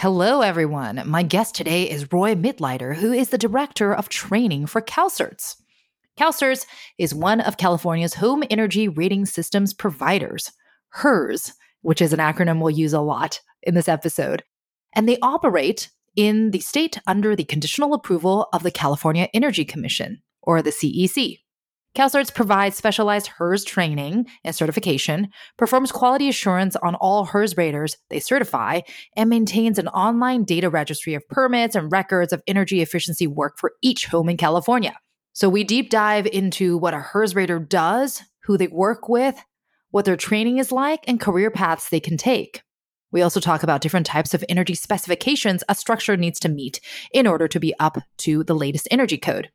Hello, everyone. My guest today is Roy Mittleider, who is the Director of Training for CalCerts. CalCerts is one of California's home energy rating systems providers, HERS, which is an acronym we'll use a lot in this episode. And they operate in the state under the conditional approval of the California Energy Commission, or the CEC. CalCerts provides specialized HERS training and certification, performs quality assurance on all HERS raters they certify, and maintains an online data registry of permits and records of energy efficiency work for each home in California. So we deep dive into what a HERS rater does, who they work with, what their training is like, and career paths they can take. We also talk about different types of energy specifications a structure needs to meet in order to be up to the latest energy code.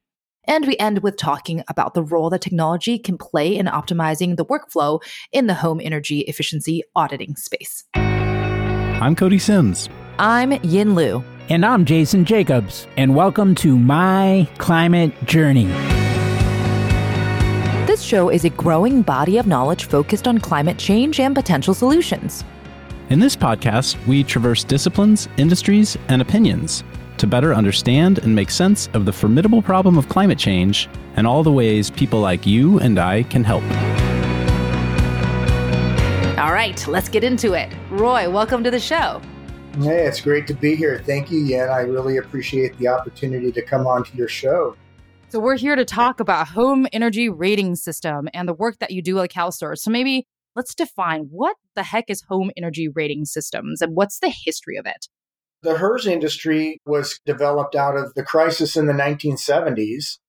And we end with talking about the role that technology can play in optimizing the workflow in the home energy efficiency auditing space. I'm Cody Sims. I'm Yin Lu. And I'm Jason Jacobs. And welcome to My Climate Journey. This show is a growing body of knowledge focused on climate change and potential solutions. In this podcast, we traverse disciplines, industries, and opinions to better understand and make sense of the formidable problem of climate change and all the ways people like you and I can help. All right, let's get into it. Roy, welcome to the show. Hey, it's great to be here. Thank you, Yin. I really appreciate the opportunity to come on to your show. So we're here to talk about home energy rating system and the work that you do at CalCerts. So maybe let's define what the heck is home energy rating systems and what's the history of it? The HERS industry was developed out of the crisis in the 1970s.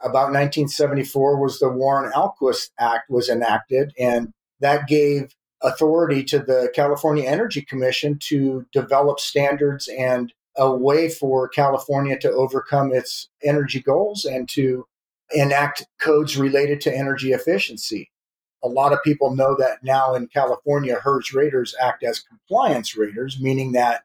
About 1974 was the Warren-Alquist Act was enacted, and that gave authority to the California Energy Commission to develop standards and a way for California to overcome its energy goals and to enact codes related to energy efficiency. A lot of people know that now in California, HERS raters act as compliance raters, meaning that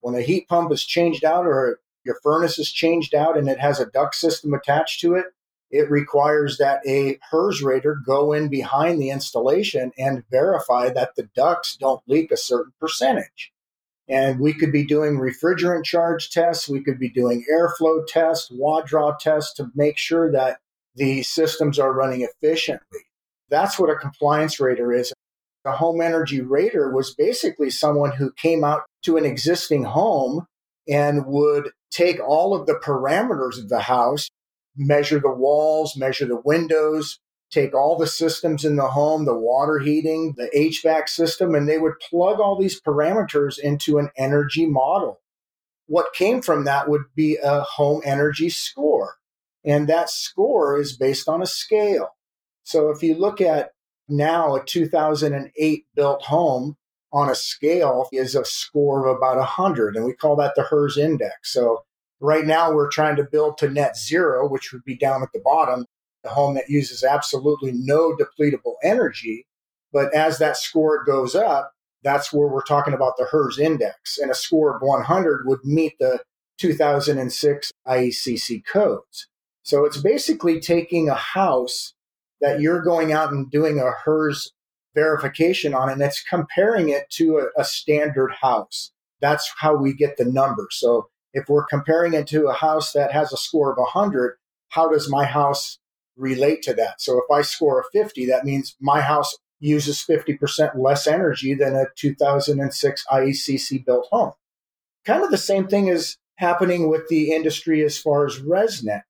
when a heat pump is changed out or your furnace is changed out and it has a duct system attached to it, it requires that a HERS rater go in behind the installation and verify that the ducts don't leak a certain percentage. And we could be doing refrigerant charge tests, we could be doing airflow tests, watt draw tests to make sure that the systems are running efficiently. That's what a compliance rater is. A home energy rater was basically someone who came out to an existing home and would take all of the parameters of the house, measure the walls, measure the windows, take all the systems in the home, the water heating, the HVAC system, and they would plug all these parameters into an energy model. What came from that would be a home energy score. And that score is based on a scale. So if you look at now a 2008 built home on a scale is a score of about 100, and we call that the HERS index. So right now we're trying to build to net zero, which would be down at the bottom, a home that uses absolutely no depletable energy. But as that score goes up, that's where we're talking about the HERS index. And a score of 100 would meet the 2006 IECC codes. So it's basically taking a house that you're going out and doing a HERS verification on and it's comparing it to a, a standard house. That's how we get the number. So if we're comparing it to a house that has a score of 100, how does my house relate to that? So if I score a 50, that means my house uses 50% less energy than a 2006 IECC built home. Kind of the same thing is happening with the industry as far as ResNet.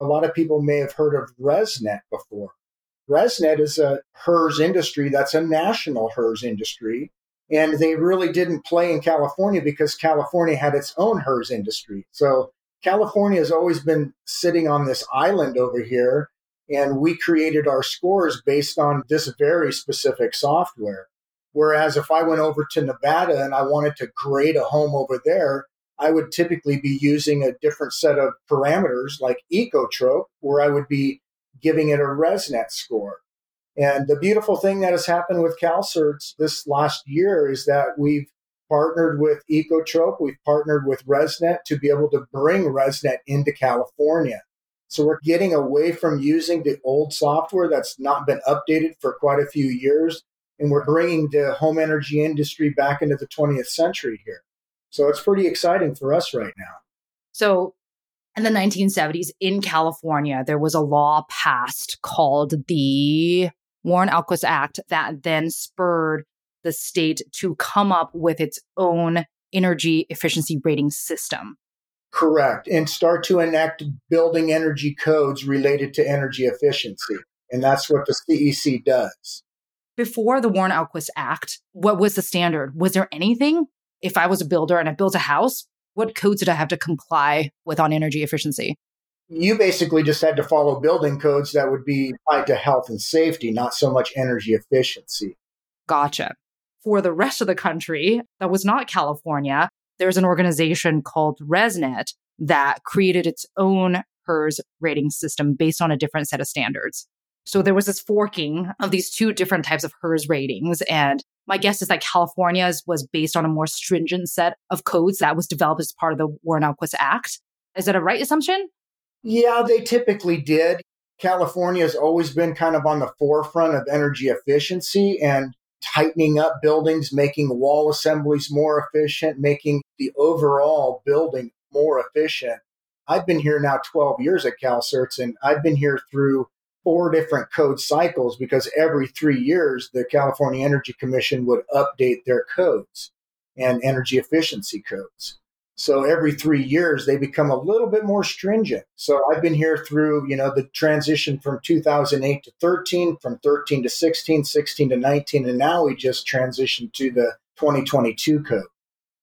A lot of people may have heard of ResNet before. ResNet is a HERS industry that's a national HERS industry. And they really didn't play in California because California had its own HERS industry. So California has always been sitting on this island over here. And we created our scores based on this very specific software. Whereas if I went over to Nevada and I wanted to grade a home over there, I would typically be using a different set of parameters like Ekotrope, where I would be giving it a ResNet score. And the beautiful thing that has happened with CalCerts this last year is that we've partnered with Ekotrope, we've partnered with ResNet to be able to bring ResNet into California. So we're getting away from using the old software that's not been updated for quite a few years, and we're bringing the home energy industry back into the 20th century here. So it's pretty exciting for us right now. So in the 1970s in California, there was a law passed called the Warren Alquist Act that then spurred the state to come up with its own energy efficiency rating system. Correct. And start to enact building energy codes related to energy efficiency. And that's what the CEC does. Before the Warren Alquist Act, what was the standard? Was there anything? If I was a builder and I built a house, what codes did I have to comply with on energy efficiency? You basically just had to follow building codes that would be tied to health and safety, not so much energy efficiency. Gotcha. For the rest of the country, that was not California, there's an organization called ResNet that created its own HERS rating system based on a different set of standards. So there was this forking of these two different types of HERS ratings. And my guess is that California's was based on a more stringent set of codes that was developed as part of the Warren Alquist Act. Is that a right assumption? Yeah, they typically did. California has always been kind of on the forefront of energy efficiency and tightening up buildings, making wall assemblies more efficient, making the overall building more efficient. I've been here now 12 years at CalCerts, and I've been here through four different code cycles because every three years the California Energy Commission would update their codes and energy efficiency codes. So every three years they become a little bit more stringent. So I've been here through, you know, the transition from 2008 to 13, from 13 to 16, 16 to 19, and now we just transitioned to the 2022 code.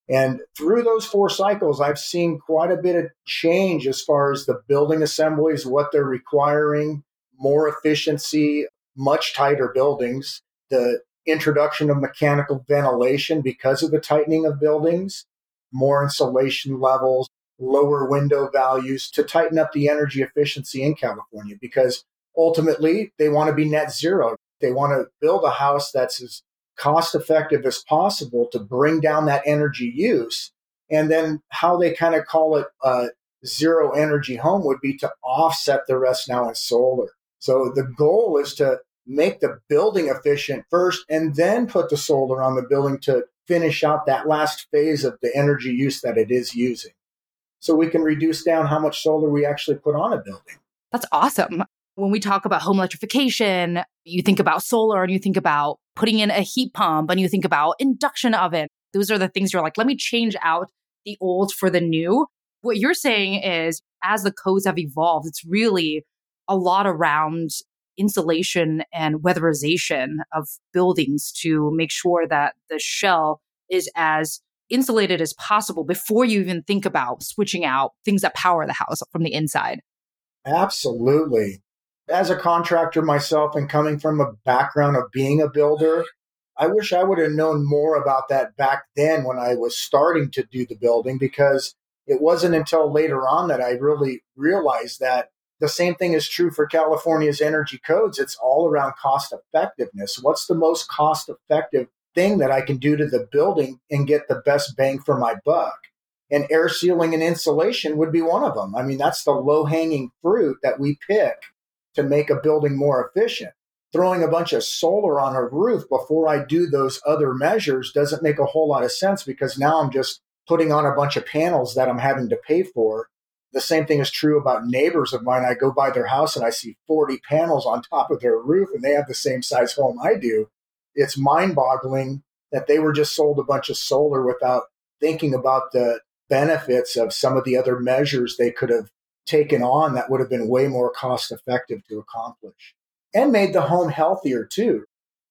And through those four cycles, I've seen quite a bit of change as far as the building assemblies, what they're requiring, more efficiency, much tighter buildings, the introduction of mechanical ventilation because of the tightening of buildings, more insulation levels, lower window values to tighten up the energy efficiency in California because ultimately they want to be net zero. They want to build a house that's as cost effective as possible to bring down that energy use. And then how they kind of call it a zero energy home would be to offset the rest now in solar. So the goal is to make the building efficient first and then put the solar on the building to finish out that last phase of the energy use that it is using. So we can reduce down how much solar we actually put on a building. That's awesome. When we talk about home electrification, you think about solar and you think about putting in a heat pump and you think about induction oven. Those are the things you're like, let me change out the old for the new. What you're saying is, as the codes have evolved, it's really a lot around insulation and weatherization of buildings to make sure that the shell is as insulated as possible before you even think about switching out things that power the house from the inside. Absolutely. As a contractor myself and coming from a background of being a builder, I wish I would have known more about that back then when I was starting to do the building because it wasn't until later on that I really realized that the same thing is true for California's energy codes. It's all around cost effectiveness. What's the most cost effective thing that I can do to the building and get the best bang for my buck? And air sealing and insulation would be one of them. I mean, that's the low hanging fruit that we pick to make a building more efficient. Throwing a bunch of solar on a roof before I do those other measures doesn't make a whole lot of sense because now I'm just putting on a bunch of panels that I'm having to pay for the same thing is true about neighbors of mine. I go by their house and I see 40 panels on top of their roof and they have the same size home I do. It's mind boggling that they were just sold a bunch of solar without thinking about the benefits of some of the other measures they could have taken on that would have been way more cost effective to accomplish and made the home healthier too.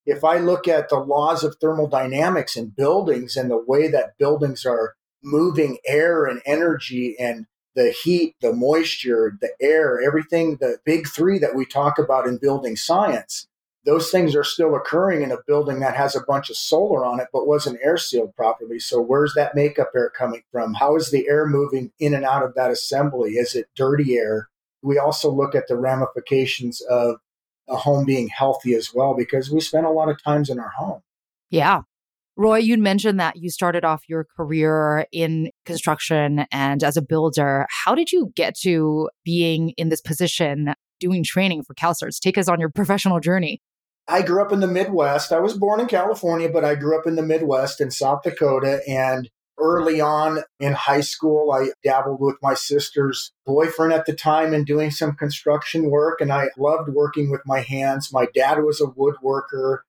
If I look at the laws of thermodynamics in buildings and the way that buildings are moving air and energy and the heat, the moisture, the air, everything, the big three that we talk about in building science, those things are still occurring in a building that has a bunch of solar on it but wasn't air sealed properly. So, where's that makeup air coming from? How is the air moving in and out of that assembly? Is it dirty air? We also look at the ramifications of a home being healthy as well because we spend a lot of times in our home. Yeah. Roy, you'd mentioned that you started off your career in construction and as a builder. How did you get to being in this position doing training for CalCerts? Take us on your professional journey. I grew up in the Midwest. I was born in California, but I grew up in the Midwest in South Dakota. And early on in high school, I dabbled with my sister's boyfriend at the time and doing some construction work. And I loved working with my hands. My dad was a woodworker.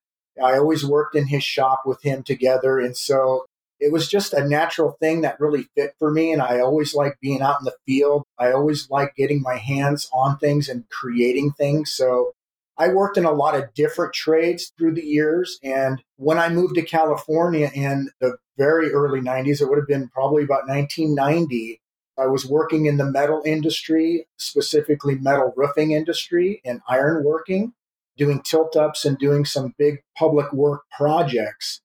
I always worked in his shop with him together. And so it was just a natural thing that really fit for me. And I always liked being out in the field. I always like getting my hands on things and creating things. So I worked in a lot of different trades through the years. And when I moved to California in the very early 90s, it would have been probably about 1990. I was working in the metal industry, specifically metal roofing industry and iron working, doing tilt ups and doing some big public work projects.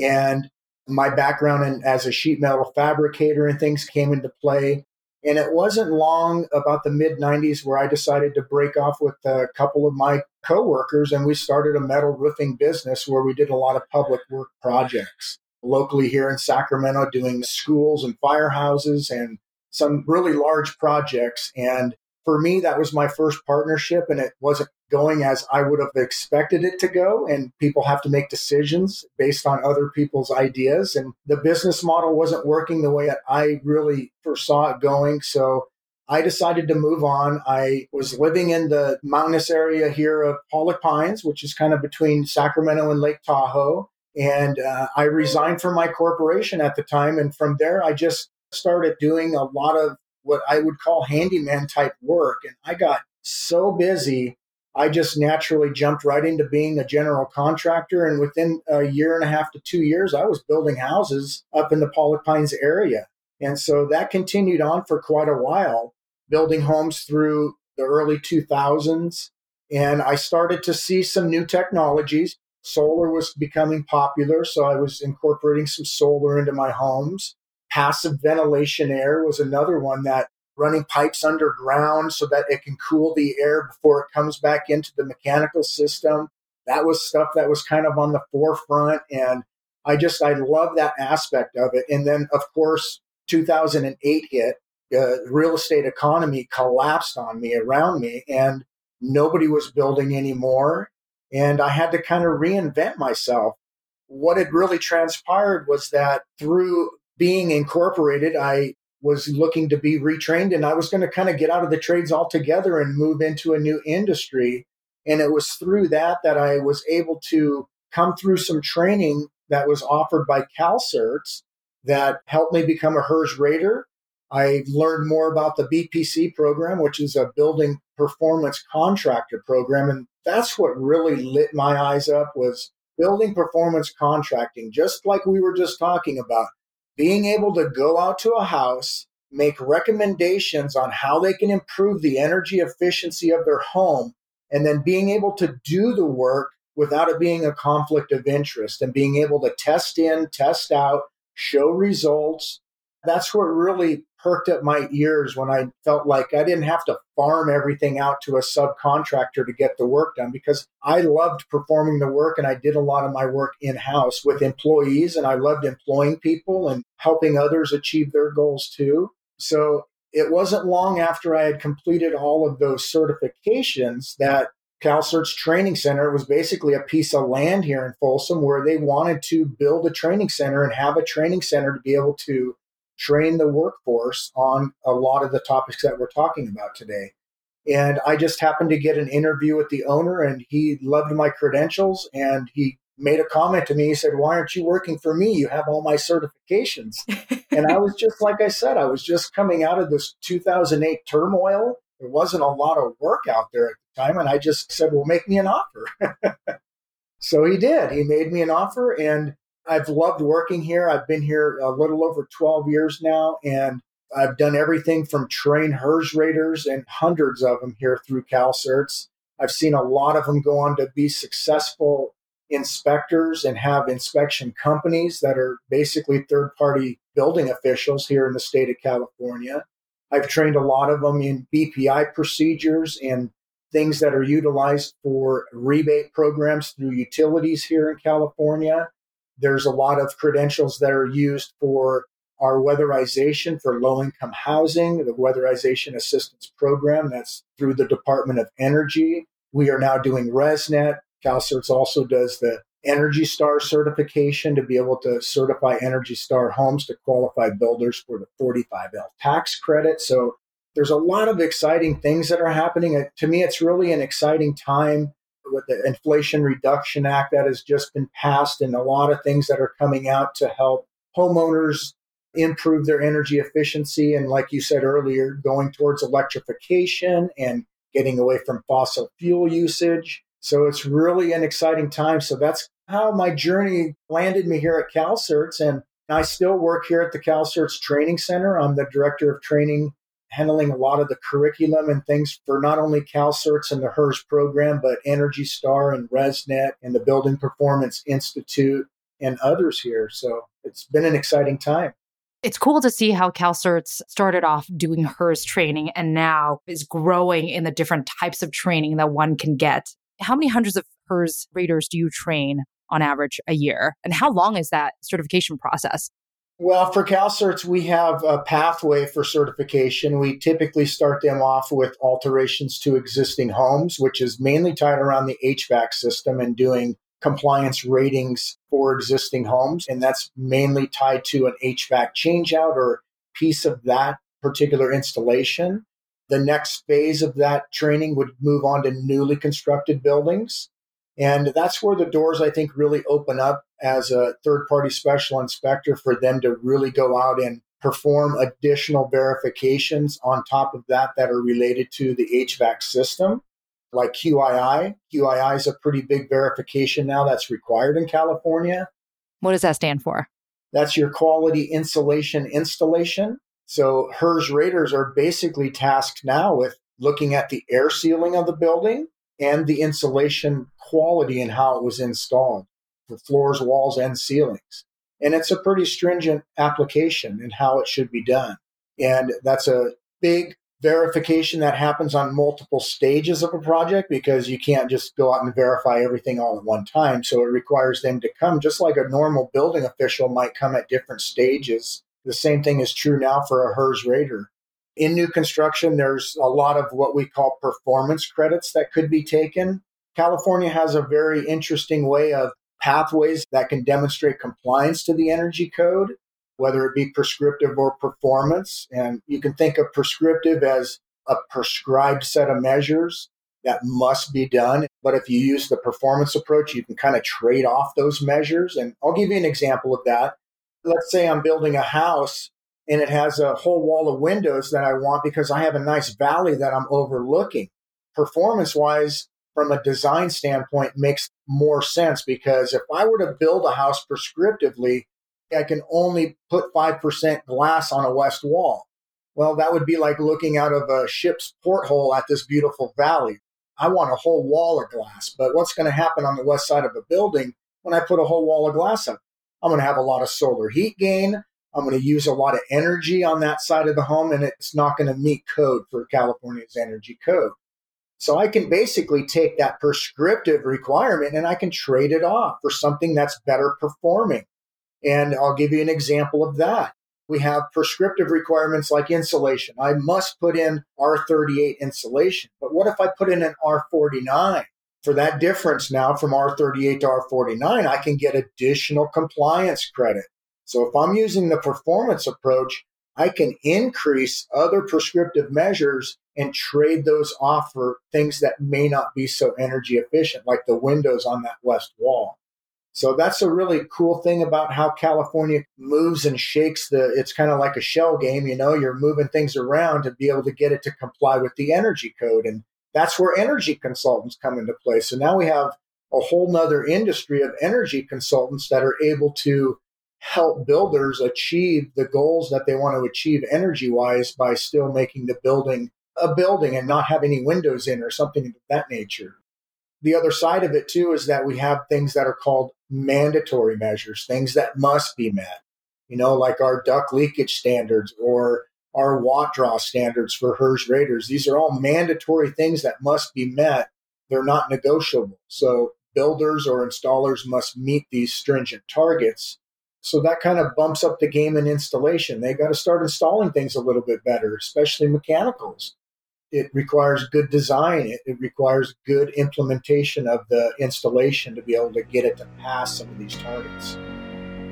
And my background in, as a sheet metal fabricator and things came into play. And it wasn't long about the mid 90s where I decided to break off with a couple of my coworkers and we started a metal roofing business where we did a lot of public work projects locally here in Sacramento, doing schools and firehouses and some really large projects. And for me, that was my first partnership, and it wasn't going as I would have expected it to go. And people have to make decisions based on other people's ideas. And the business model wasn't working the way that I really foresaw it going. So I decided to move on. I was living in the mountainous area here of Pollock Pines, which is kind of between Sacramento and Lake Tahoe. And uh, I resigned from my corporation at the time. And from there, I just started doing a lot of what I would call handyman type work. And I got so busy, I just naturally jumped right into being a general contractor. And within a year and a half to two years, I was building houses up in the Pollock Pines area. And so that continued on for quite a while, building homes through the early 2000s. And I started to see some new technologies. Solar was becoming popular, so I was incorporating some solar into my homes. Passive ventilation air was another one that running pipes underground so that it can cool the air before it comes back into the mechanical system. That was stuff that was kind of on the forefront. And I just, I love that aspect of it. And then, of course, 2008 hit, the real estate economy collapsed on me, around me, and nobody was building anymore. And I had to kind of reinvent myself. What had really transpired was that through being incorporated, I was looking to be retrained and I was going to kind of get out of the trades altogether and move into a new industry. And it was through that that I was able to come through some training that was offered by CalCerts that helped me become a HERS rater. I learned more about the BPC program, which is a building performance contractor program. And that's what really lit my eyes up was building performance contracting, just like we were just talking about being able to go out to a house, make recommendations on how they can improve the energy efficiency of their home, and then being able to do the work without it being a conflict of interest and being able to test in, test out, show results. That's what really perked up my ears when I felt like I didn't have to farm everything out to a subcontractor to get the work done because I loved performing the work and I did a lot of my work in house with employees and I loved employing people and helping others achieve their goals too. So it wasn't long after I had completed all of those certifications that CalCerts Training Center was basically a piece of land here in Folsom where they wanted to build a training center and have a training center to be able to train the workforce on a lot of the topics that we're talking about today. And I just happened to get an interview with the owner, and he loved my credentials. And he made a comment to me. He said, Why aren't you working for me? You have all my certifications. and I was just, like I said, I was just coming out of this 2008 turmoil. There wasn't a lot of work out there at the time. And I just said, Well, make me an offer. so he did. He made me an offer. And I've loved working here. I've been here a little over 12 years now, and I've done everything from train HERS raters and hundreds of them here through CalCerts. I've seen a lot of them go on to be successful inspectors and have inspection companies that are basically third party building officials here in the state of California. I've trained a lot of them in BPI procedures and things that are utilized for rebate programs through utilities here in California. There's a lot of credentials that are used for our weatherization for low income housing, the weatherization assistance program that's through the Department of Energy. We are now doing ResNet. CalCerts also does the Energy Star certification to be able to certify Energy Star homes to qualify builders for the 45L tax credit. So there's a lot of exciting things that are happening. To me, it's really an exciting time with the Inflation Reduction Act that has just been passed and a lot of things that are coming out to help homeowners improve their energy efficiency. And like you said earlier, going towards electrification and getting away from fossil fuel usage. So it's really an exciting time. So that's how my journey landed me here at CalCerts. And I still work here at the CalCerts Training Center. I'm the director of training, handling a lot of the curriculum and things for not only CalCerts and the HERS program, but Energy Star and ResNet and the Building Performance Institute and others here. So it's been an exciting time. It's cool to see how CalCerts started off doing HERS training and now is growing in the different types of training that one can get. How many hundreds of HERS raters do you train on average a year? And how long is that certification process? Well, for CalCerts, we have a pathway for certification. We typically start them off with alterations to existing homes, which is mainly tied around the HVAC system and doing compliance ratings for existing homes. And that's mainly tied to an HVAC changeout or piece of that particular installation. The next phase of that training would move on to newly constructed buildings. And that's where the doors, I think, really open up as a third party special inspector for them to really go out and perform additional verifications on top of that that are related to the HVAC system like QII. QII is a pretty big verification now that's required in California. What does that stand for? That's your quality insulation installation. So HERS raters are basically tasked now with looking at the air sealing of the building and the insulation quality and how it was installed, the floors, walls, and ceilings. And it's a pretty stringent application in how it should be done. And that's a big verification that happens on multiple stages of a project because you can't just go out and verify everything all at one time. So it requires them to come just like a normal building official might come at different stages. The same thing is true now for a HERS rater. In new construction, there's a lot of what we call performance credits that could be taken. California has a very interesting way of pathways that can demonstrate compliance to the energy code whether it be prescriptive or performance. And you can think of prescriptive as a prescribed set of measures that must be done. But if you use the performance approach, you can kind of trade off those measures. And I'll give you an example of that. Let's say I'm building a house and it has a whole wall of windows that I want because I have a nice valley that I'm overlooking. Performance wise, from a design standpoint, makes more sense because if I were to build a house prescriptively, I can only put 5% glass on a west wall. Well, that would be like looking out of a ship's porthole at this beautiful valley. I want a whole wall of glass, but what's going to happen on the west side of a building when I put a whole wall of glass up? I'm going to have a lot of solar heat gain. I'm going to use a lot of energy on that side of the home, and it's not going to meet code for California's energy code. So I can basically take that prescriptive requirement and I can trade it off for something that's better performing. And I'll give you an example of that. We have prescriptive requirements like insulation. I must put in R38 insulation. But what if I put in an R49? For that difference now from R38 to R49, I can get additional compliance credit. So if I'm using the performance approach, I can increase other prescriptive measures and trade those off for things that may not be so energy efficient, like the windows on that west wall. So that's a really cool thing about how California moves and shakes the it's kind of like a shell game, you know, you're moving things around to be able to get it to comply with the energy code. And that's where energy consultants come into play. So now we have a whole nother industry of energy consultants that are able to help builders achieve the goals that they want to achieve energy wise by still making the building a building and not have any windows in or something of that nature the other side of it too is that we have things that are called mandatory measures, things that must be met, you know, like our duct leakage standards or our watt draw standards for HERS raters. These are all mandatory things that must be met. They're not negotiable. So builders or installers must meet these stringent targets. So that kind of bumps up the game in installation. They got to start installing things a little bit better, especially mechanicals. It requires good design. It, it, requires good implementation of the installation to be able to get it to pass some of these targets.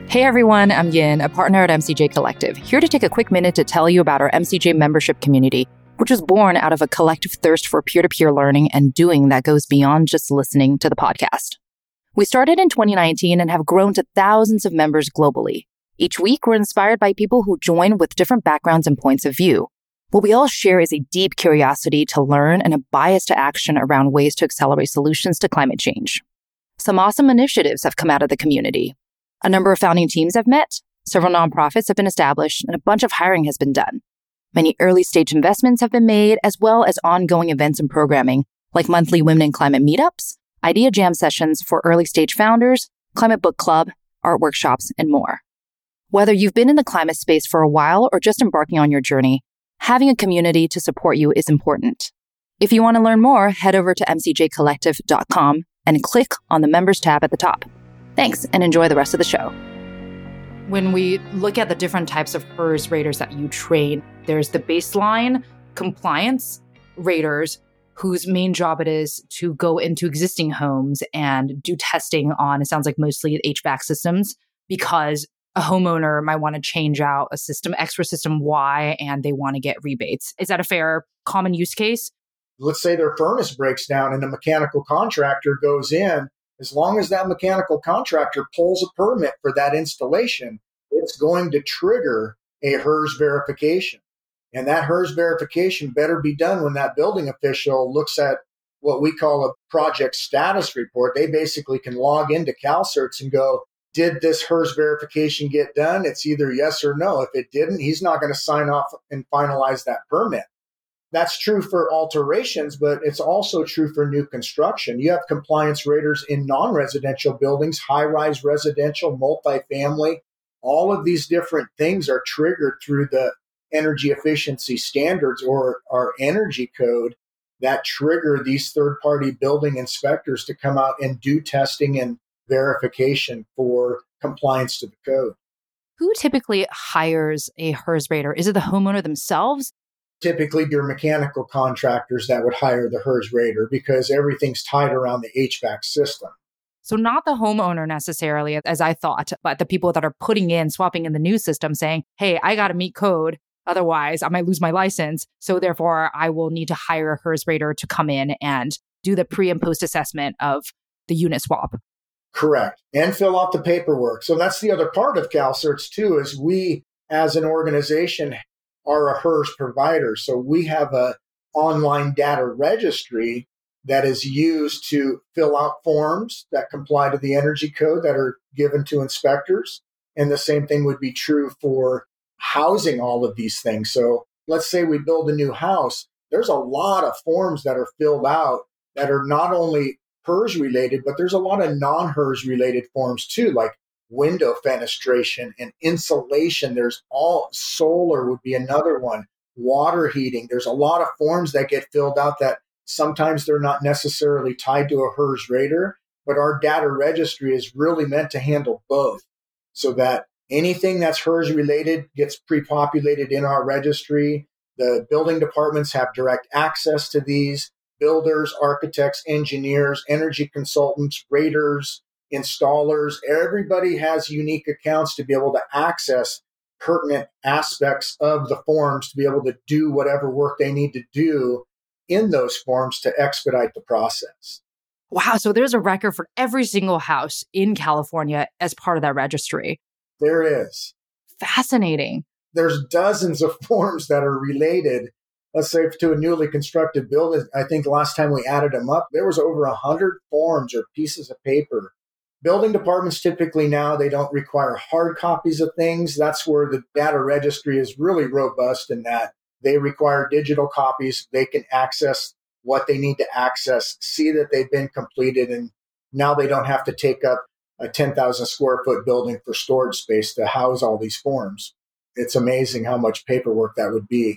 Hey everyone, I'm Yin, a partner at MCJ Collective, here to take a quick minute to tell you about our MCJ membership community, which was born out of a collective thirst for peer to peer learning and doing that goes beyond just listening to the podcast. We started in 2019 and have grown to thousands of members globally. Each week, we're inspired by people who join with different backgrounds and points of view. What we all share is a deep curiosity to learn and a bias to action around ways to accelerate solutions to climate change. Some awesome initiatives have come out of the community. A number of founding teams have met, several nonprofits have been established, and a bunch of hiring has been done. Many early stage investments have been made, as well as ongoing events and programming, like monthly Women in Climate meetups, idea jam sessions for early stage founders, climate book club, art workshops, and more. Whether you've been in the climate space for a while or just embarking on your journey, having a community to support you is important. If you want to learn more, head over to mcjcollective.com and click on the members tab at the top. Thanks and enjoy the rest of the show. When we look at the different types of HERS raters that you train, there's the baseline compliance raters whose main job it is to go into existing homes and do testing on, it sounds like mostly HVAC systems, because a homeowner might want to change out a system X system Y and they want to get rebates. Is that a fair common use case? Let's say their furnace breaks down and a mechanical contractor goes in. As long as that mechanical contractor pulls a permit for that installation, it's going to trigger a HERS verification. And that HERS verification better be done when that building official looks at what we call a project status report. They basically can log into CalCerts and go, did this HERS verification get done? It's either yes or no. If it didn't, he's not going to sign off and finalize that permit. That's true for alterations, but it's also true for new construction. You have compliance raters in non residential buildings, high rise residential, multifamily. All of these different things are triggered through the energy efficiency standards or our energy code that trigger these third party building inspectors to come out and do testing and verification for compliance to the code. Who typically hires a HERS rater? Is it the homeowner themselves? Typically, your mechanical contractors that would hire the HERS rater because everything's tied around the HVAC system. So, not the homeowner necessarily, as I thought, but the people that are putting in, swapping in the new system saying, hey, I got to meet code. Otherwise, I might lose my license. So, therefore, I will need to hire a HERS rater to come in and do the pre and post assessment of the unit swap. Correct. And fill out the paperwork. So that's the other part of CalCerts too, is we as an organization are a HERS provider. So we have a online data registry that is used to fill out forms that comply to the energy code that are given to inspectors. And the same thing would be true for housing all of these things. So let's say we build a new house. There's a lot of forms that are filled out that are not only HERS related, but there's a lot of non HERS related forms too, like window fenestration and insulation. There's all solar would be another one, water heating. There's a lot of forms that get filled out that sometimes they're not necessarily tied to a HERS rater, but our data registry is really meant to handle both so that anything that's HERS related gets pre populated in our registry. The building departments have direct access to these builders, architects, engineers, energy consultants, raters, installers. Everybody has unique accounts to be able to access pertinent aspects of the forms to be able to do whatever work they need to do in those forms to expedite the process. Wow. So there's a record for every single house in California as part of that registry. There is. Fascinating. There's dozens of forms that are related let's say to a newly constructed building, I think last time we added them up, there was over a hundred forms or pieces of paper. Building departments typically now they don't require hard copies of things. That's where the data registry is really robust in that they require digital copies. They can access what they need to access, see that they've been completed, and now they don't have to take up a 10,000 square foot building for storage space to house all these forms. It's amazing how much paperwork that would be.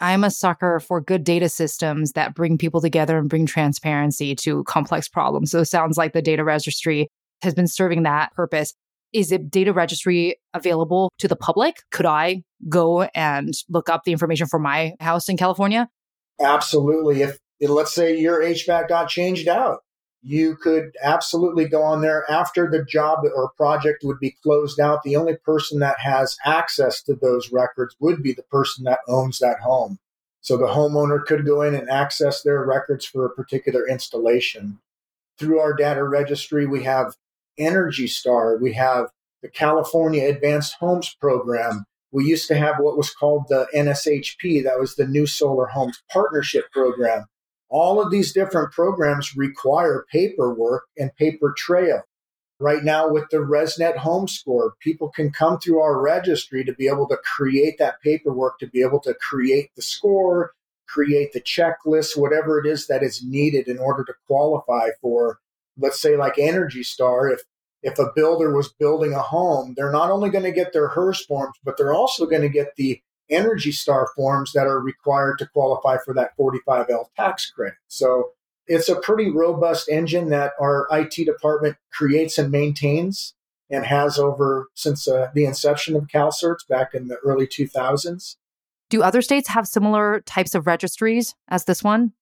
I'm a sucker for good data systems that bring people together and bring transparency to complex problems. So it sounds like the data registry has been serving that purpose. Is it data registry available to the public? Could I go and look up the information for my house in California? Absolutely. If let's say your HVAC got changed out, you could absolutely go on there after the job or project would be closed out. The only person that has access to those records would be the person that owns that home. So the homeowner could go in and access their records for a particular installation. Through our data registry, we have Energy Star, we have the California Advanced Homes Program. We used to have what was called the NSHP, that was the New Solar Homes Partnership Program. All of these different programs require paperwork and paper trail. Right now, with the ResNet Home Score, people can come through our registry to be able to create that paperwork, to be able to create the score, create the checklist, whatever it is that is needed in order to qualify for, let's say, like Energy Star. If if a builder was building a home, they're not only going to get their HERS forms, but they're also going to get the Energy Star forms that are required to qualify for that 45L tax credit. So it's a pretty robust engine that our IT department creates and maintains and has over since uh, the inception of CalCerts back in the early 2000s. Do other states have similar types of registries as this one?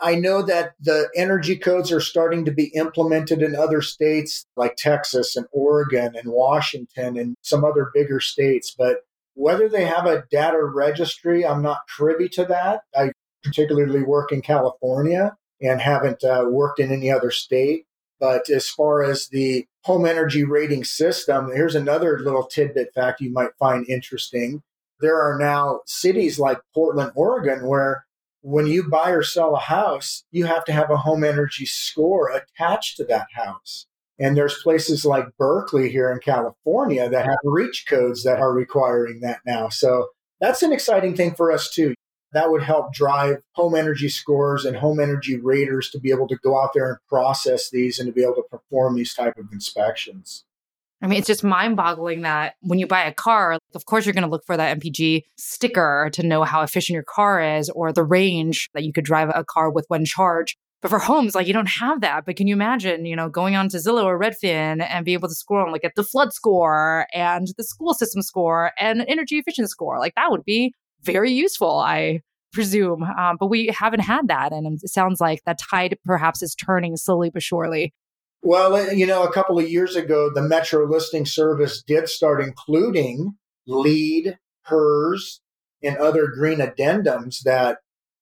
I know that the energy codes are starting to be implemented in other states like Texas and Oregon and Washington and some other bigger states, but whether they have a data registry, I'm not privy to that. I particularly work in California and haven't uh, worked in any other state. But as far as the home energy rating system, here's another little tidbit fact you might find interesting. There are now cities like Portland, Oregon, where when you buy or sell a house, you have to have a home energy score attached to that house. And there's places like Berkeley here in California that have reach codes that are requiring that now. So that's an exciting thing for us too. That would help drive home energy scores and home energy raters to be able to go out there and process these and to be able to perform these type of inspections. I mean, it's just mind boggling that when you buy a car, of course, you're going to look for that MPG sticker to know how efficient your car is or the range that you could drive a car with one charged. But for homes, like you don't have that. But can you imagine, you know, going on to Zillow or Redfin and be able to score and like at the flood score and the school system score and energy efficient score? Like that would be very useful, I presume. Um, but we haven't had that. And it sounds like that tide perhaps is turning slowly but surely. Well, uh, you know, a couple of years ago, the Metro Listing Service did start including LEED, HERS, and other green addendums that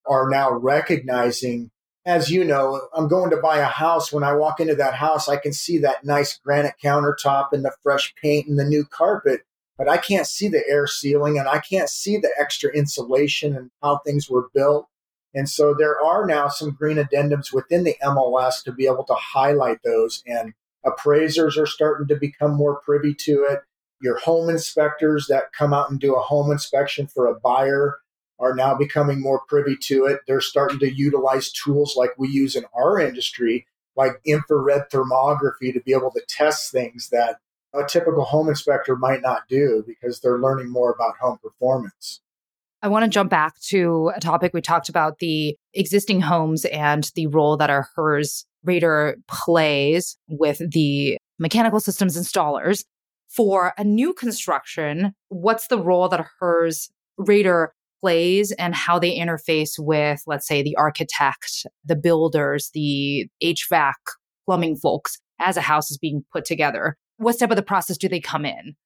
are now recognizing as you know, I'm going to buy a house. When I walk into that house, I can see that nice granite countertop and the fresh paint and the new carpet, but I can't see the air sealing and I can't see the extra insulation and how things were built. And so there are now some green addendums within the MLS to be able to highlight those. And appraisers are starting to become more privy to it. Your home inspectors that come out and do a home inspection for a buyer are now becoming more privy to it. They're starting to utilize tools like we use in our industry, like infrared thermography, to be able to test things that a typical home inspector might not do because they're learning more about home performance. I want to jump back to a topic we talked about the existing homes and the role that our HERS rater plays with the mechanical systems installers. For a new construction, what's the role that a HERS rater plays and how they interface with, let's say, the architect, the builders, the HVAC, plumbing folks as a house is being put together? What step of the process do they come in?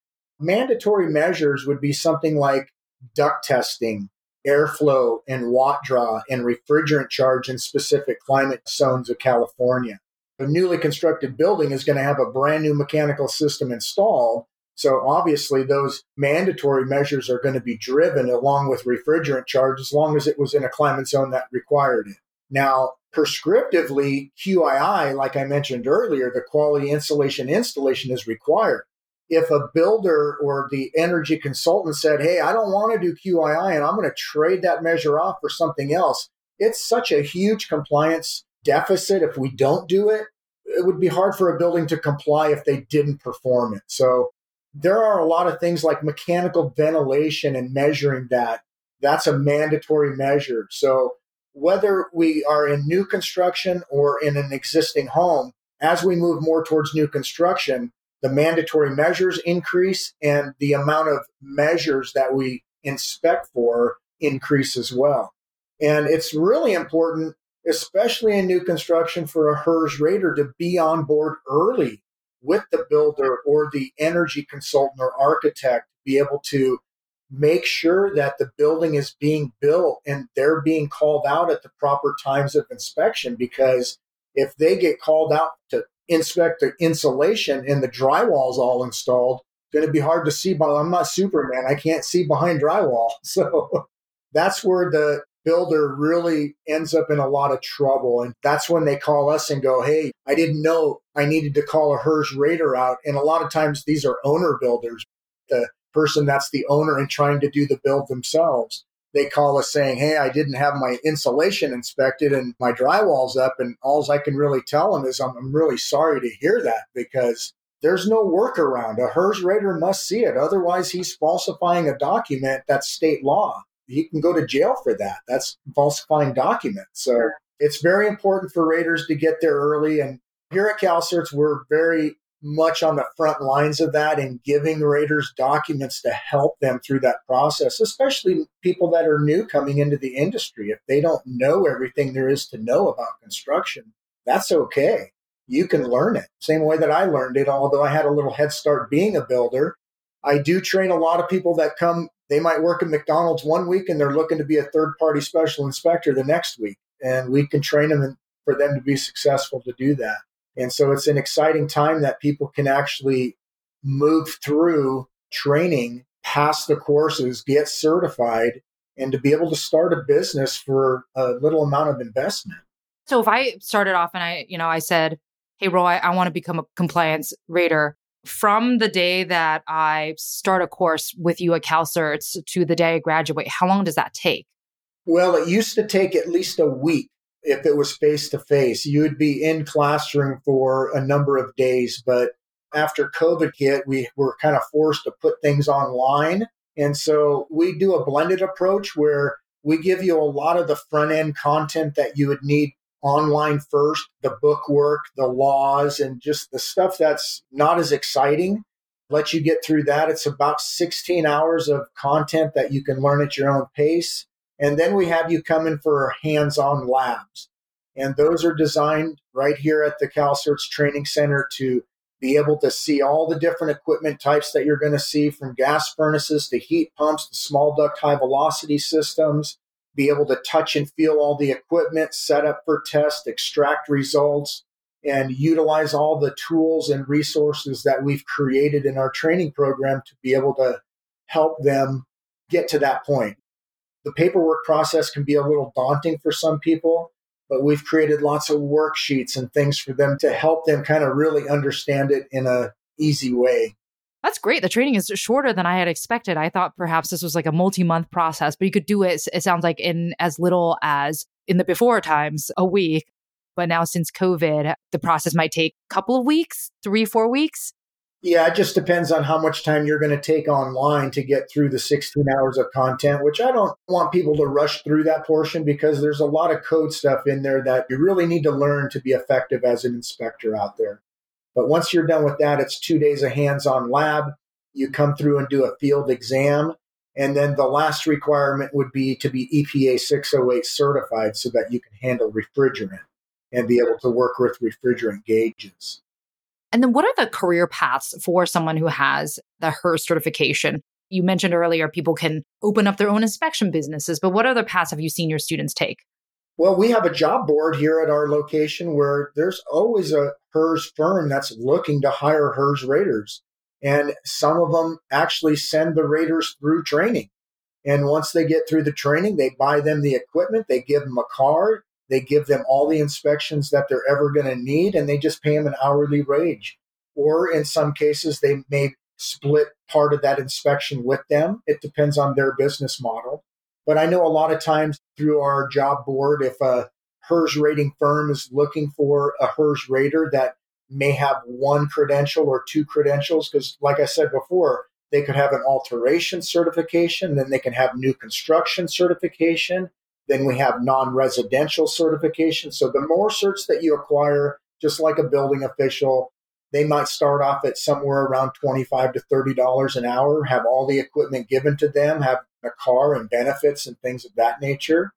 Mandatory measures would be something like duct testing, airflow and watt draw, and refrigerant charge in specific climate zones of California. A newly constructed building is going to have a brand new mechanical system installed so obviously, those mandatory measures are going to be driven along with refrigerant charge as long as it was in a climate zone that required it. Now, prescriptively, QII, like I mentioned earlier, the quality insulation installation is required. If a builder or the energy consultant said, Hey, I don't want to do QII and I'm going to trade that measure off for something else, it's such a huge compliance deficit if we don't do it. It would be hard for a building to comply if they didn't perform it. So there are a lot of things like mechanical ventilation and measuring that. That's a mandatory measure. So whether we are in new construction or in an existing home, as we move more towards new construction, the mandatory measures increase and the amount of measures that we inspect for increase as well. And it's really important, especially in new construction, for a HERS rater to be on board early with the builder or the energy consultant or architect, be able to make sure that the building is being built and they're being called out at the proper times of inspection because if they get called out to inspect the insulation and the drywall's all installed, it's going to be hard to see. But I'm not Superman; I can't see behind drywall. So that's where the builder really ends up in a lot of trouble, and that's when they call us and go, "Hey, I didn't know I needed to call a HERS rater out." And a lot of times these are owner builders. The person that's the owner and trying to do the build themselves they call us saying, Hey, I didn't have my insulation inspected and my drywall's up. And all I can really tell them is I'm, I'm really sorry to hear that because there's no workaround. A HERS rater must see it. Otherwise, he's falsifying a document that's state law. He can go to jail for that. That's falsifying documents. So it's very important for Raters to get there early. And here at CalCerts, we're very much on the front lines of that and giving Raters documents to help them through that process, especially people that are new coming into the industry. If they don't know everything there is to know about construction, that's okay. You can learn it. Same way that I learned it, although I had a little head start being a builder. I do train a lot of people that come, they might work at McDonald's one week and they're looking to be a third party special inspector the next week. And we can train them for them to be successful to do that. And so it's an exciting time that people can actually move through training, pass the courses, get certified, and to be able to start a business for a little amount of investment. So if I started off and I, you know, I said, Hey, Roy, I want to become a compliance rater. From the day that I start a course with you at CalCerts to the day I graduate, how long does that take? Well, it used to take at least a week if it was face to face. You would be in classroom for a number of days, but after COVID hit, we were kind of forced to put things online. And so we do a blended approach where we give you a lot of the front end content that you would need online first, the book work, the laws, and just the stuff that's not as exciting. Let you get through that. It's about 16 hours of content that you can learn at your own pace. And then we have you come in for hands on labs. And those are designed right here at the CalCerts Training Center to be able to see all the different equipment types that you're going to see from gas furnaces to heat pumps to small duct high velocity systems, be able to touch and feel all the equipment, set up for test, extract results, and utilize all the tools and resources that we've created in our training program to be able to help them get to that point the paperwork process can be a little daunting for some people, but we've created lots of worksheets and things for them to help them kind of really understand it in a easy way. That's great. The training is shorter than I had expected. I thought perhaps this was like a multi-month process, but you could do it it sounds like in as little as in the before times, a week. But now since COVID, the process might take a couple of weeks, 3 4 weeks. Yeah, it just depends on how much time you're going to take online to get through the 16 hours of content, which I don't want people to rush through that portion because there's a lot of code stuff in there that you really need to learn to be effective as an inspector out there. But once you're done with that, it's two days of hands on lab. You come through and do a field exam. And then the last requirement would be to be EPA 608 certified so that you can handle refrigerant and be able to work with refrigerant gauges. And then what are the career paths for someone who has the HERS certification? You mentioned earlier people can open up their own inspection businesses, but what other paths have you seen your students take? Well, we have a job board here at our location where there's always a HERS firm that's looking to hire HERS raters. And some of them actually send the raters through training. And once they get through the training, they buy them the equipment, they give them a card, they give them all the inspections that they're ever going to need, and they just pay them an hourly wage. Or in some cases, they may split part of that inspection with them. It depends on their business model. But I know a lot of times through our job board, if a HERS rating firm is looking for a HERS rater that may have one credential or two credentials, because like I said before, they could have an alteration certification, then they can have new construction certification, then we have non residential certification. So the more certs that you acquire, just like a building official, they might start off at somewhere around 25 to $30 an hour, have all the equipment given to them, have a car and benefits and things of that nature.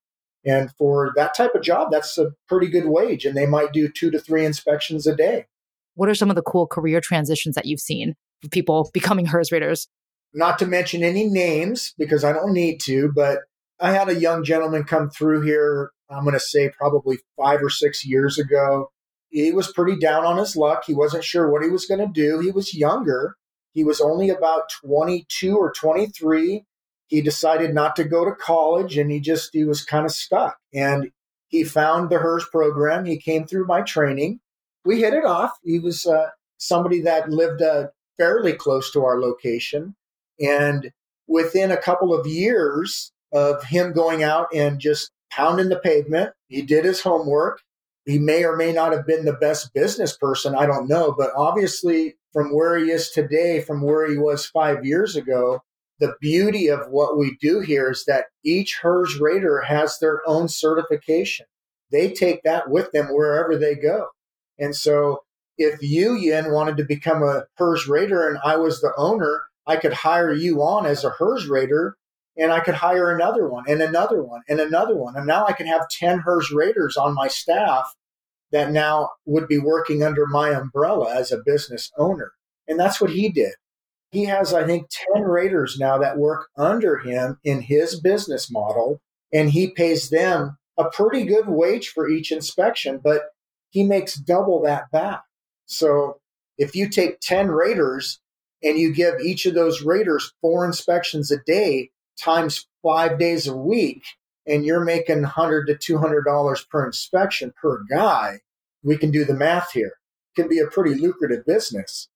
And for that type of job, that's a pretty good wage. And they might do two to three inspections a day. What are some of the cool career transitions that you've seen for people becoming HERS raters? Not to mention any names because I don't need to, but I had a young gentleman come through here, I'm going to say probably five or six years ago. He was pretty down on his luck. He wasn't sure what he was going to do. He was younger. He was only about 22 or 23 he decided not to go to college and he just he was kind of stuck. And he found the hers program. He came through my training. We hit it off. He was uh, somebody that lived uh, fairly close to our location. And within a couple of years of him going out and just pounding the pavement he did his homework he may or may not have been the best business person i don't know but obviously from where he is today from where he was five years ago the beauty of what we do here is that each HERS rater has their own certification. They take that with them wherever they go. And so if you, Yin, wanted to become a HERS rater and I was the owner, I could hire you on as a HERS rater and I could hire another one and another one and another one. And now I can have 10 HERS Raters on my staff that now would be working under my umbrella as a business owner. And that's what he did. He has, I think, 10 Raters now that work under him in his business model, and he pays them a pretty good wage for each inspection, but he makes double that back. So if you take 10 Raters and you give each of those Raters four inspections a day times five days a week, and you're making 100 to $200 per inspection per guy, we can do the math here. It can be a pretty lucrative business.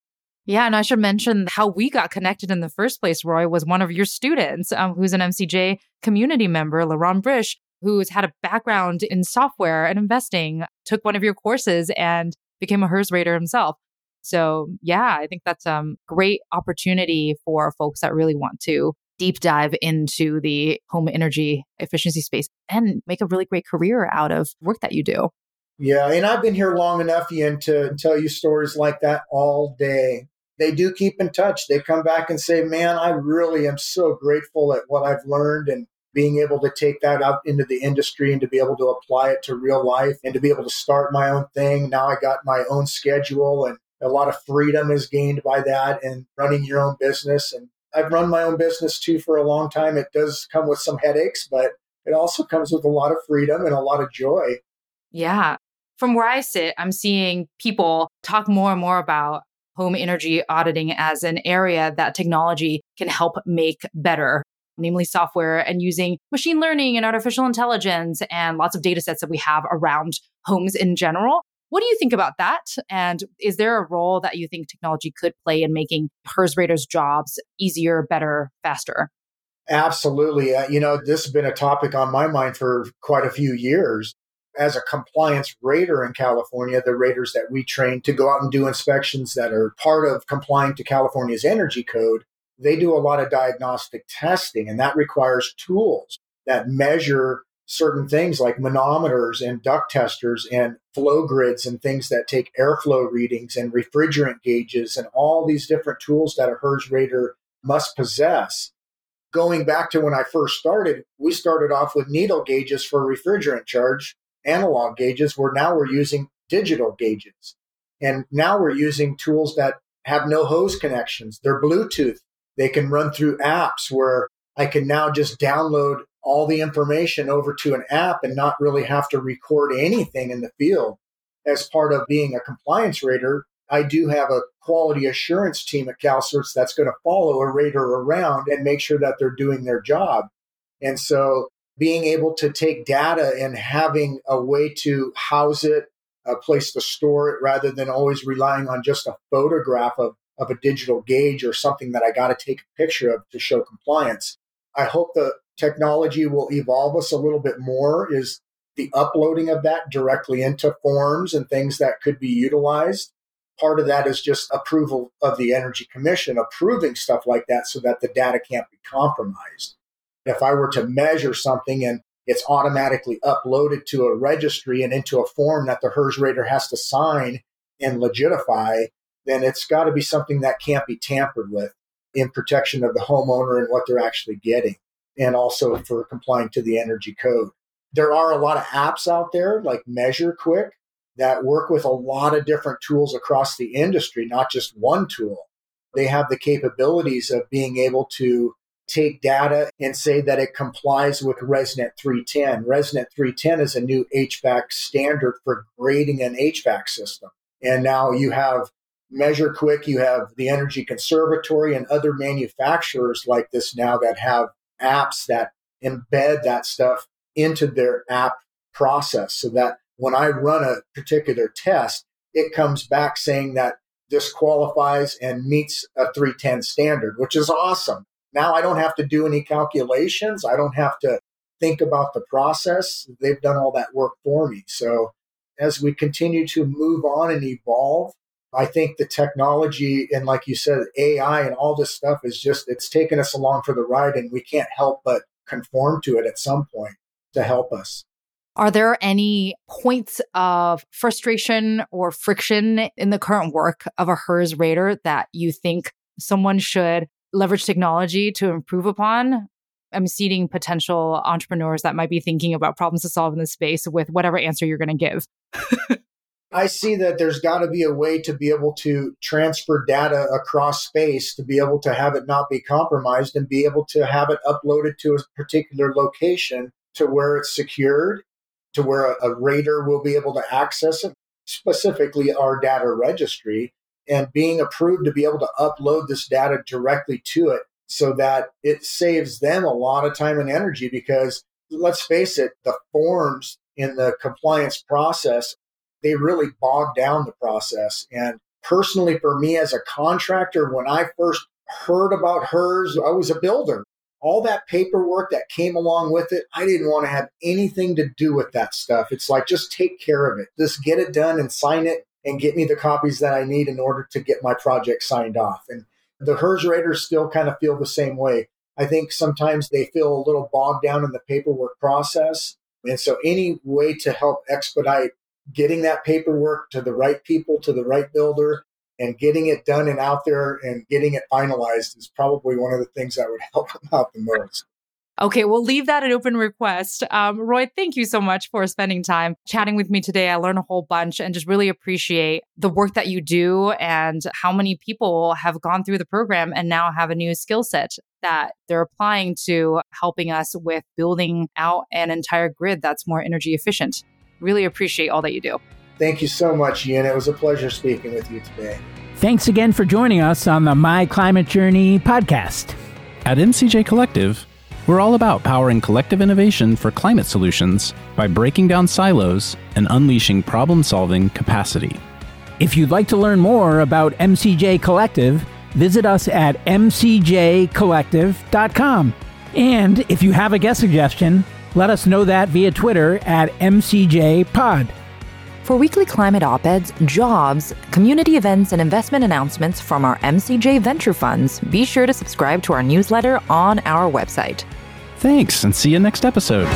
Yeah, and I should mention how we got connected in the first place, Roy, was one of your students um, who's an MCJ community member, Laurent Brish, who's had a background in software and investing, took one of your courses and became a HERS rater himself. So, yeah, I think that's a um, great opportunity for folks that really want to deep dive into the home energy efficiency space and make a really great career out of work that you do. Yeah, and I've been here long enough, Yin, to tell you stories like that all day they do keep in touch. They come back and say, Man, I really am so grateful at what I've learned and being able to take that out into the industry and to be able to apply it to real life and to be able to start my own thing. Now I got my own schedule and a lot of freedom is gained by that and running your own business. And I've run my own business too for a long time. It does come with some headaches, but it also comes with a lot of freedom and a lot of joy. Yeah. From where I sit, I'm seeing people talk more and more about home energy auditing as an area that technology can help make better namely software and using machine learning and artificial intelligence and lots of data sets that we have around homes in general. What do you think about that? And is there a role that you think technology could play in making HERS raters' jobs easier, better, faster? Absolutely. Uh, you know, this has been a topic on my mind for quite a few years as a compliance rater in California, the raters that we train to go out and do inspections that are part of complying to California's energy code, they do a lot of diagnostic testing, and that requires tools that measure certain things like manometers and duct testers and flow grids and things that take airflow readings and refrigerant gauges and all these different tools that a HERS rater must possess. Going back to when I first started, we started off with needle gauges for refrigerant charge analog gauges where now we're using digital gauges. And now we're using tools that have no hose connections. They're Bluetooth. They can run through apps where I can now just download all the information over to an app and not really have to record anything in the field. As part of being a compliance rater, I do have a quality assurance team at CalCerts that's going to follow a rater around and make sure that they're doing their job. And so being able to take data and having a way to house it, a place to store it, rather than always relying on just a photograph of, of a digital gauge or something that I got to take a picture of to show compliance. I hope the technology will evolve us a little bit more is the uploading of that directly into forms and things that could be utilized. Part of that is just approval of the Energy Commission approving stuff like that so that the data can't be compromised. If I were to measure something and it's automatically uploaded to a registry and into a form that the HERS rater has to sign and legitify, then it's got to be something that can't be tampered with in protection of the homeowner and what they're actually getting, and also for complying to the energy code. There are a lot of apps out there like Measure Quick that work with a lot of different tools across the industry, not just one tool. They have the capabilities of being able to take data and say that it complies with RESNET 310. RESNET 310 is a new HVAC standard for grading an HVAC system. And now you have Measure Quick, you have the Energy Conservatory and other manufacturers like this now that have apps that embed that stuff into their app process so that when I run a particular test, it comes back saying that this qualifies and meets a 310 standard, which is awesome. Now I don't have to do any calculations. I don't have to think about the process. They've done all that work for me. So as we continue to move on and evolve, I think the technology and like you said, AI and all this stuff is just, it's taken us along for the ride and we can't help but conform to it at some point to help us. Are there any points of frustration or friction in the current work of a HERS rater that you think someone should leverage technology to improve upon? I'm seeding potential entrepreneurs that might be thinking about problems to solve in this space with whatever answer you're going to give. I see that there's got to be a way to be able to transfer data across space to be able to have it not be compromised and be able to have it uploaded to a particular location to where it's secured, to where a, a rater will be able to access it, specifically our data registry, and being approved to be able to upload this data directly to it so that it saves them a lot of time and energy because let's face it, the forms in the compliance process, they really bog down the process. And personally, for me as a contractor, when I first heard about HERS, I was a builder. All that paperwork that came along with it, I didn't want to have anything to do with that stuff. It's like, just take care of it. Just get it done and sign it and get me the copies that I need in order to get my project signed off. And the HERS raters still kind of feel the same way. I think sometimes they feel a little bogged down in the paperwork process. And so, any way to help expedite getting that paperwork to the right people, to the right builder, and getting it done and out there and getting it finalized is probably one of the things that would help them out the most. Okay, we'll leave that an open request. Um, Roy, thank you so much for spending time chatting with me today. I learned a whole bunch and just really appreciate the work that you do and how many people have gone through the program and now have a new skill set that they're applying to helping us with building out an entire grid that's more energy efficient. Really appreciate all that you do. Thank you so much, Yin. It was a pleasure speaking with you today. Thanks again for joining us on the My Climate Journey podcast. At MCJ Collective, we're all about powering collective innovation for climate solutions by breaking down silos and unleashing problem solving capacity. If you'd like to learn more about MCJ Collective, visit us at mcjcollective.com. And if you have a guest suggestion, let us know that via Twitter at MCJPod. For weekly climate op eds, jobs, community events, and investment announcements from our MCJ venture funds, be sure to subscribe to our newsletter on our website. Thanks, and see you next episode.